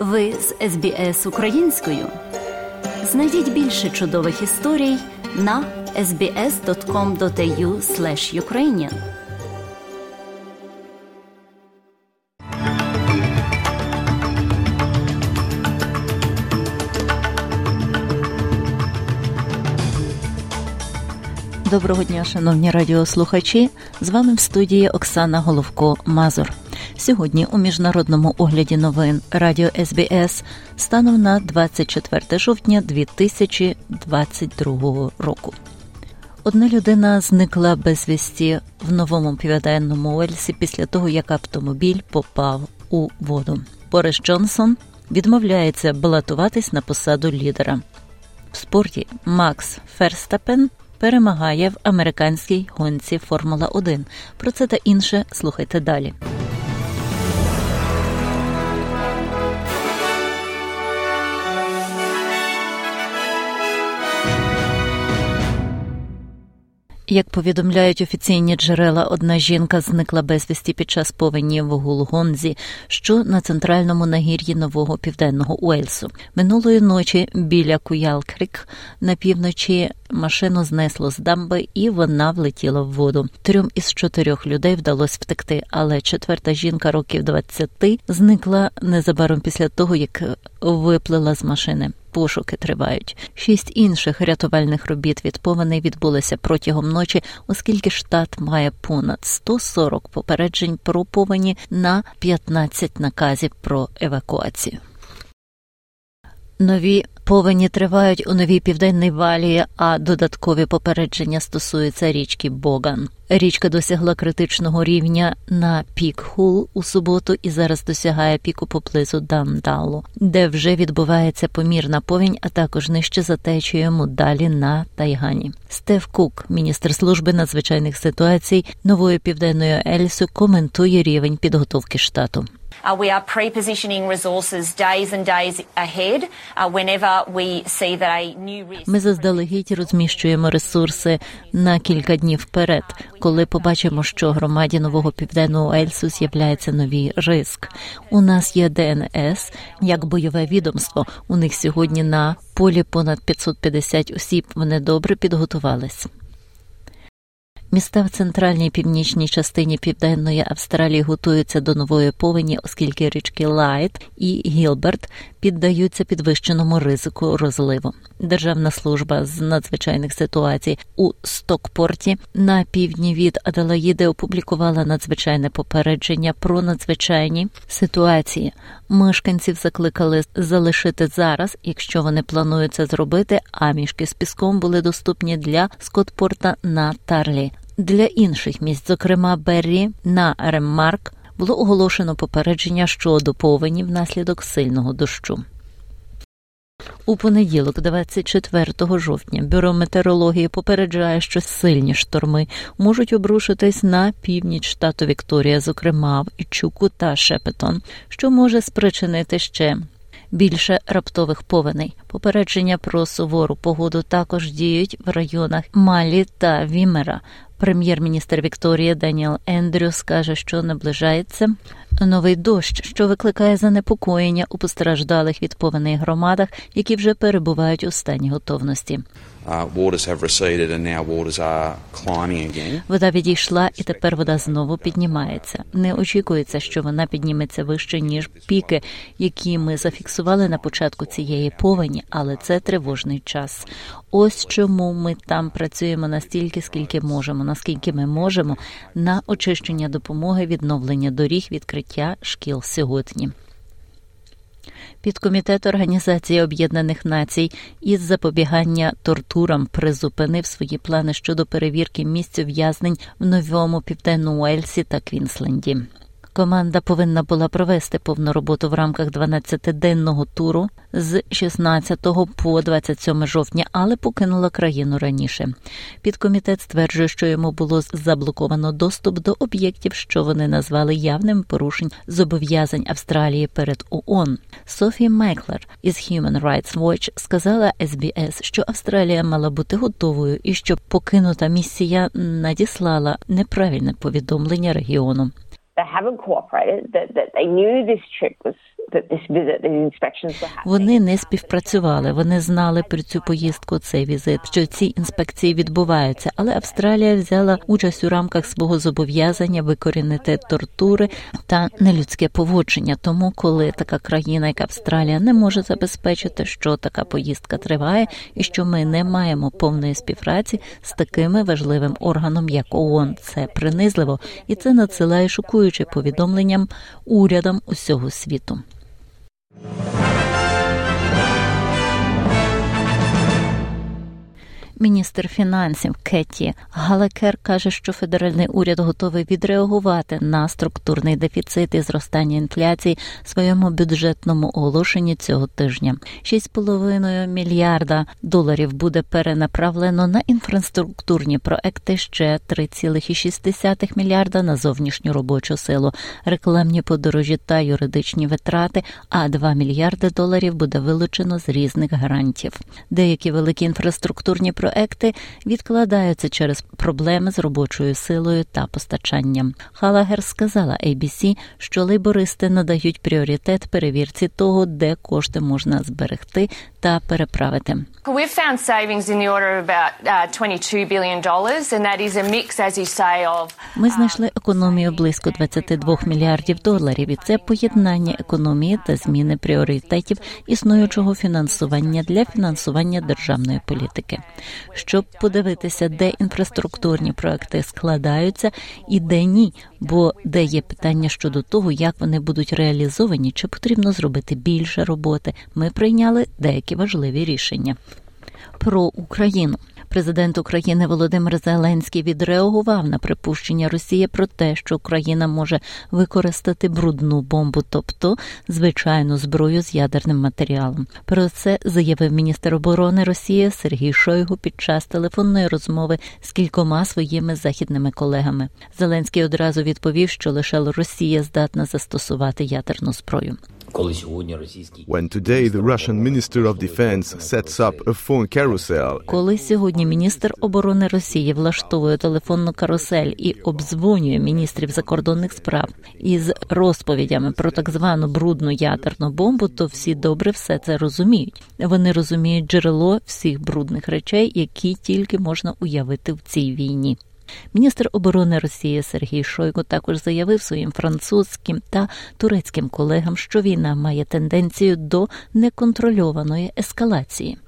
Ви з СБС українською. Знайдіть більше чудових історій на sbs.com.au ukrainian Доброго дня, шановні радіослухачі. З вами в студії Оксана Головко Мазур. Сьогодні у міжнародному огляді новин Радіо СБС станом на 24 жовтня 2022 року. Одна людина зникла безвісті в новому південному Уельсі після того, як автомобіль попав у воду. Борис Джонсон відмовляється балотуватись на посаду лідера. В спорті Макс Ферстапен перемагає в американській гонці Формула 1 Про це та інше слухайте далі. Як повідомляють офіційні джерела, одна жінка зникла безвісті під час повені в Гулгонзі, що на центральному нагір'ї нового південного Уельсу. Минулої ночі біля Куялкрік на півночі машину знесло з дамби, і вона влетіла в воду. Трьом із чотирьох людей вдалося втекти, але четверта жінка років 20 зникла незабаром після того, як виплила з машини. Пошуки тривають. Шість інших рятувальних робіт від повеней відбулися протягом ночі, оскільки штат має понад 140 попереджень про повені на 15 наказів про евакуацію. Нові повені тривають у новій південній валії, а додаткові попередження стосуються річки Боган. Річка досягла критичного рівня на пік Хул у суботу і зараз досягає піку поблизу Дандалу, де вже відбувається помірна повінь, а також нижче за течією далі на Тайгані. Стев Кук, міністр служби надзвичайних ситуацій нової південної Ельсу, коментує рівень підготовки штату. Uh, we are pre-positioning resources days and days ahead uh, whenever we see that a new risk... Ми заздалегідь розміщуємо ресурси на кілька днів вперед, коли побачимо, що громаді нового південного Ельсу з'являється новий риск. У нас є ДНС як бойове відомство. У них сьогодні на полі понад 550 осіб. Вони добре підготувались. Міста в центральній північній частині південної Австралії готуються до нової повені, оскільки річки Лайт і Гілберт піддаються підвищеному ризику розливу. Державна служба з надзвичайних ситуацій у Стокпорті на півдні від Аделаїди опублікувала надзвичайне попередження про надзвичайні ситуації. Мешканців закликали залишити зараз, якщо вони планують це зробити. А мішки з піском були доступні для Стокпорта та Тарлі. Для інших місць, зокрема Беррі на Реммарк, було оголошено попередження щодо повені внаслідок сильного дощу. У понеділок, 24 жовтня, бюро метеорології попереджає, що сильні шторми можуть обрушитись на північ штату Вікторія, зокрема в Ічуку та Шепетон, що може спричинити ще більше раптових повеней. Попередження про сувору погоду також діють в районах Малі та Вімера. Прем'єр-міністр Вікторія Даніел Ендрюс каже, що наближається новий дощ, що викликає занепокоєння у постраждалих від повеней громадах, які вже перебувають у стані готовності. Uh, вода відійшла, і тепер вода знову піднімається. Не очікується, що вона підніметься вище ніж піки, які ми зафіксували на початку цієї повені, але це тривожний час. Ось чому ми там працюємо настільки, скільки можемо, наскільки ми можемо, на очищення допомоги, відновлення доріг, відкриття шкіл сьогодні. Підкомітет Організації Об'єднаних Націй із запобігання тортурам призупинив свої плани щодо перевірки місць ув'язнень в новому південному Уельсі та Квінсленді. Команда повинна була провести повну роботу в рамках 12-денного туру з 16 по 27 жовтня, але покинула країну раніше. Підкомітет стверджує, що йому було заблоковано доступ до об'єктів, що вони назвали явним порушень зобов'язань Австралії перед ООН. Софі Майклер із Human Rights Watch сказала СБС, що Австралія мала бути готовою і що покинута місія надіслала неправильне повідомлення регіону. They haven't cooperated, that, that they knew this trip was Вони не співпрацювали. Вони знали про цю поїздку, цей візит, що ці інспекції відбуваються. Але Австралія взяла участь у рамках свого зобов'язання викорінити тортури та нелюдське поводження. Тому, коли така країна, як Австралія, не може забезпечити, що така поїздка триває, і що ми не маємо повної співпраці з такими важливим органом, як ООН, це принизливо, і це надсилає шокуюче повідомленням урядам усього світу. Міністр фінансів Кеті Галекер каже, що федеральний уряд готовий відреагувати на структурний дефіцит і зростання інфляції в своєму бюджетному оголошенні цього тижня. 6,5 мільярда доларів буде перенаправлено на інфраструктурні проекти. Ще 3,6 мільярда на зовнішню робочу силу, рекламні подорожі та юридичні витрати. А 2 мільярди доларів буде вилучено з різних грантів. Деякі великі інфраструктурні проекти проекти відкладаються через проблеми з робочою силою та постачанням. Халагер сказала ABC, що лейбористи надають пріоритет перевірці того, де кошти можна зберегти та переправити. We've found savings in the order of about uh, 22 billion dollars, and that is a mix, as you say, of Ми знайшли економію близько 22 мільярдів доларів, і це поєднання економії та зміни пріоритетів існуючого фінансування для фінансування державної політики щоб подивитися, де інфраструктурні проекти складаються і де ні, бо де є питання щодо того, як вони будуть реалізовані, чи потрібно зробити більше роботи. Ми прийняли деякі важливі рішення про Україну. Президент України Володимир Зеленський відреагував на припущення Росії про те, що Україна може використати брудну бомбу, тобто звичайну зброю з ядерним матеріалом. Про це заявив міністр оборони Росії Сергій Шойгу під час телефонної розмови з кількома своїми західними колегами. Зеленський одразу відповів, що лише Росія здатна застосувати ядерну зброю. Коли сьогодні російський When today the Russian Minister of Defense sets up a phone carousel Коли сьогодні міністр оборони Росії влаштовує телефонну карусель і обдзвонює міністрів закордонних справ із розповідями про так звану брудну ядерну бомбу, то всі добре все це розуміють. Вони розуміють джерело всіх брудних речей, які тільки можна уявити в цій війні. Міністр оборони Росії Сергій Шойгу також заявив своїм французьким та турецьким колегам, що війна має тенденцію до неконтрольованої ескалації.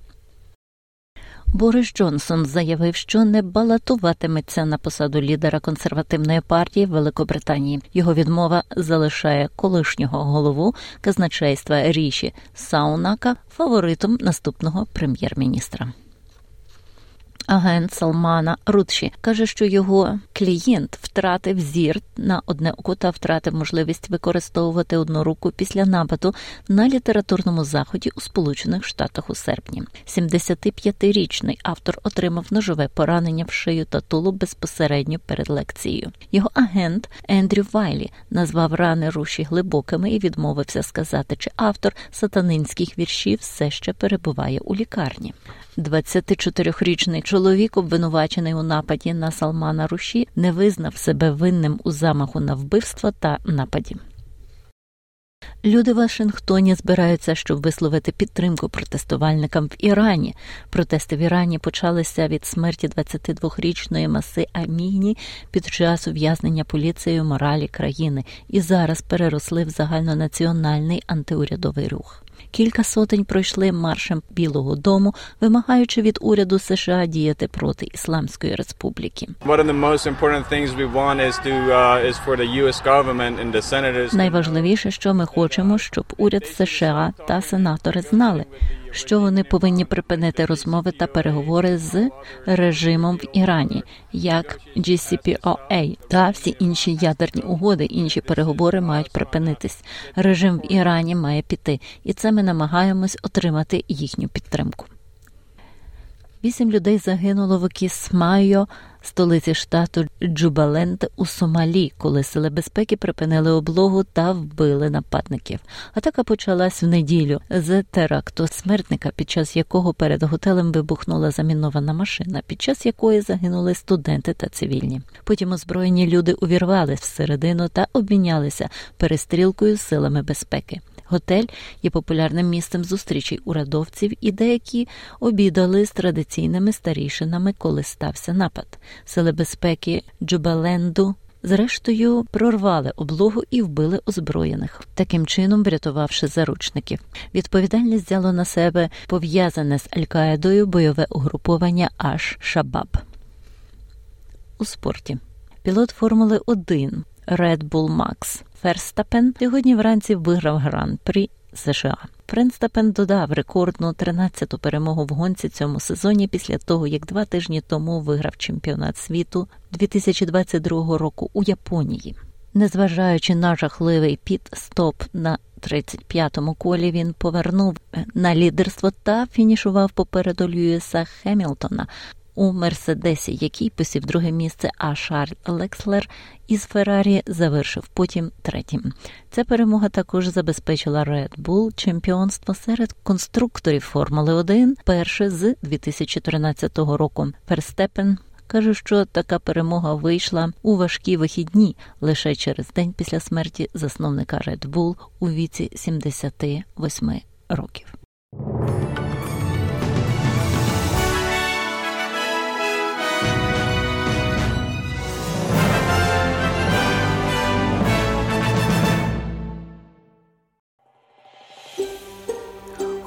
Борис Джонсон заявив, що не балотуватиметься на посаду лідера консервативної партії Великобританії. Його відмова залишає колишнього голову казначейства Ріші Саунака фаворитом наступного прем'єр-міністра. Агент Салмана Рудші. Каже, що його клієнт втратив зір на одне око та втратив можливість використовувати одну руку після нападу на літературному заході у Сполучених Штатах у серпні. 75-річний автор отримав ножове поранення в шию та тулу безпосередньо перед лекцією. Його агент Ендрю Вайлі назвав рани руші глибокими і відмовився сказати, чи автор сатанинських віршів все ще перебуває у лікарні. 24-річний чоловік, обвинувачений у нападі на Салмана Руші, не визнав себе винним у замаху на вбивство та нападі. Люди в Вашингтоні збираються, щоб висловити підтримку протестувальникам в Ірані. Протести в Ірані почалися від смерті 22-річної маси Аміні під час ув'язнення поліцією моралі країни і зараз переросли в загальнонаціональний антиурядовий рух. Кілька сотень пройшли маршем Білого Дому, вимагаючи від уряду США діяти проти Ісламської республіки. Найважливіше, що ми хочемо, щоб уряд США та сенатори знали, що вони повинні припинити розмови та переговори з режимом в Ірані, як GCPOA та всі інші ядерні угоди. Інші переговори мають припинитись. Режим в Ірані має піти, і це ми намагаємось отримати їхню підтримку. Вісім людей загинуло в Кісмайо, столиці штату Джубаленд у Сомалі, коли сили безпеки припинили облогу та вбили нападників. Атака почалась в неділю з теракту смертника, під час якого перед готелем вибухнула замінована машина, під час якої загинули студенти та цивільні. Потім озброєні люди увірвались всередину та обмінялися перестрілкою силами безпеки. Готель є популярним місцем зустрічей урядовців, і деякі обідали з традиційними старішинами, коли стався напад. Сили безпеки Джубаленду. Зрештою, прорвали облогу і вбили озброєних, таким чином врятувавши заручників. Відповідальність взяло на себе пов'язане з Аль-Каїдою бойове угруповання Аш Шабаб. У спорті пілот Формули 1 Red Bull Max Ферстапен сьогодні вранці виграв гран-прі США. Френстапен додав рекордну 13-ту перемогу в гонці цьому сезоні після того, як два тижні тому виграв чемпіонат світу 2022 року у Японії. Незважаючи на жахливий піт-стоп на 35-му колі, він повернув на лідерство та фінішував попереду Льюіса Хемілтона у Мерседесі, який посів друге місце, а Шарль Лекслер із Феррарі завершив потім третім. Ця перемога також забезпечила Red Bull чемпіонство серед конструкторів Формули 1 перше з 2013 року. Ферстепен каже, що така перемога вийшла у важкі вихідні лише через день після смерті засновника Red Bull у віці 78 років.